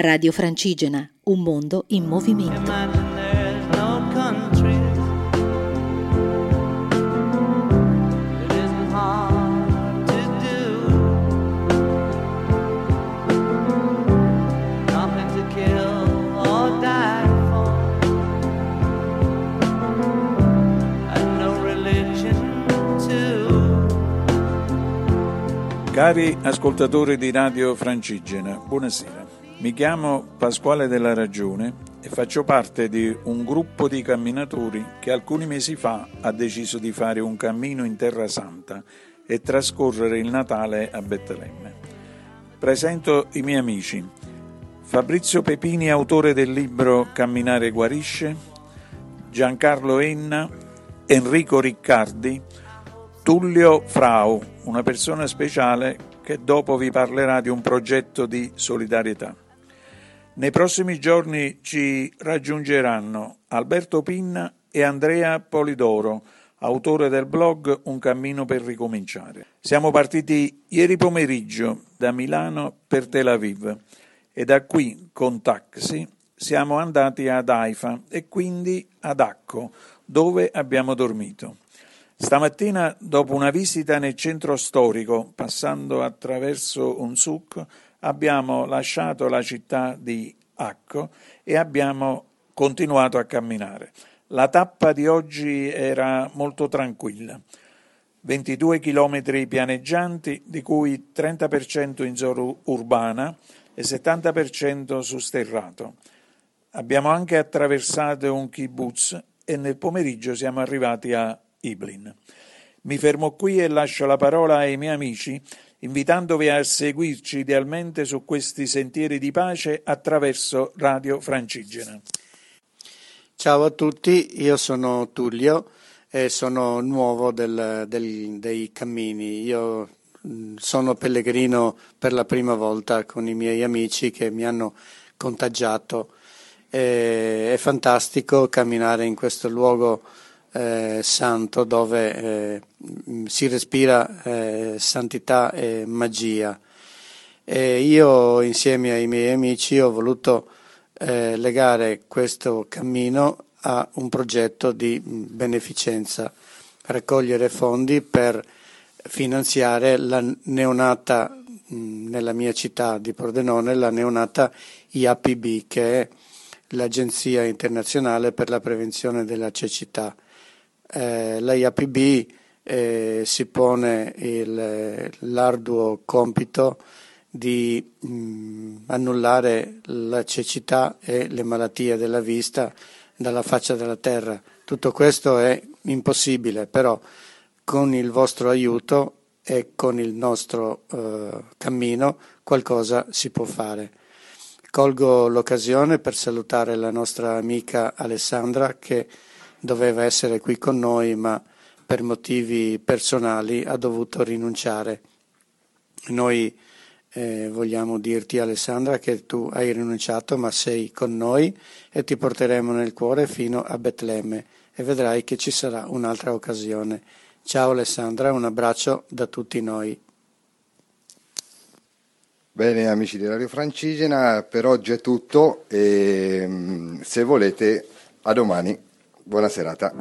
Radio Francigena, un mondo in movimento. Cari ascoltatori di Radio Francigena, buonasera. Mi chiamo Pasquale della Ragione e faccio parte di un gruppo di camminatori che alcuni mesi fa ha deciso di fare un cammino in Terra Santa e trascorrere il Natale a Betlemme. Presento i miei amici. Fabrizio Pepini, autore del libro Camminare guarisce, Giancarlo Enna, Enrico Riccardi, Tullio Frau, una persona speciale che dopo vi parlerà di un progetto di solidarietà. Nei prossimi giorni ci raggiungeranno Alberto Pinna e Andrea Polidoro, autore del blog Un cammino per ricominciare. Siamo partiti ieri pomeriggio da Milano per Tel Aviv e da qui con taxi siamo andati ad Haifa e quindi ad Acco, dove abbiamo dormito. Stamattina, dopo una visita nel centro storico, passando attraverso un souk, abbiamo lasciato la città di Acco e abbiamo continuato a camminare. La tappa di oggi era molto tranquilla. 22 chilometri pianeggianti, di cui 30% in zona urbana e 70% su sterrato. Abbiamo anche attraversato un kibbutz e nel pomeriggio siamo arrivati a Iblin. Mi fermo qui e lascio la parola ai miei amici, invitandovi a seguirci idealmente su questi sentieri di pace attraverso Radio Francigena. Ciao a tutti, io sono Tullio e sono nuovo del, del, dei cammini. Io mm, sono pellegrino per la prima volta con i miei amici che mi hanno contagiato. E, è fantastico camminare in questo luogo eh, santo dove eh, si respira eh, santità e magia. E io insieme ai miei amici ho voluto eh, legare questo cammino a un progetto di beneficenza, raccogliere fondi per finanziare la neonata nella mia città di Pordenone, la neonata IAPB, che è l'Agenzia internazionale per la prevenzione della cecità eh, l'IAPB eh, si pone il, l'arduo compito di mh, mm, annullare la cecità e le malattie della vista dalla faccia della terra. Tutto questo è impossibile, però con il vostro aiuto e con il nostro eh, cammino qualcosa si può fare. Colgo l'occasione per salutare la nostra amica Alessandra che doveva essere qui con noi, ma per motivi personali ha dovuto rinunciare. Noi eh, vogliamo dirti Alessandra che tu hai rinunciato ma sei con noi e ti porteremo nel cuore fino a Betlemme e vedrai che ci sarà un'altra occasione. Ciao Alessandra, un abbraccio da tutti noi. Bene amici di Radio Francigena, per oggi è tutto e mm, se volete a domani. Buona serata.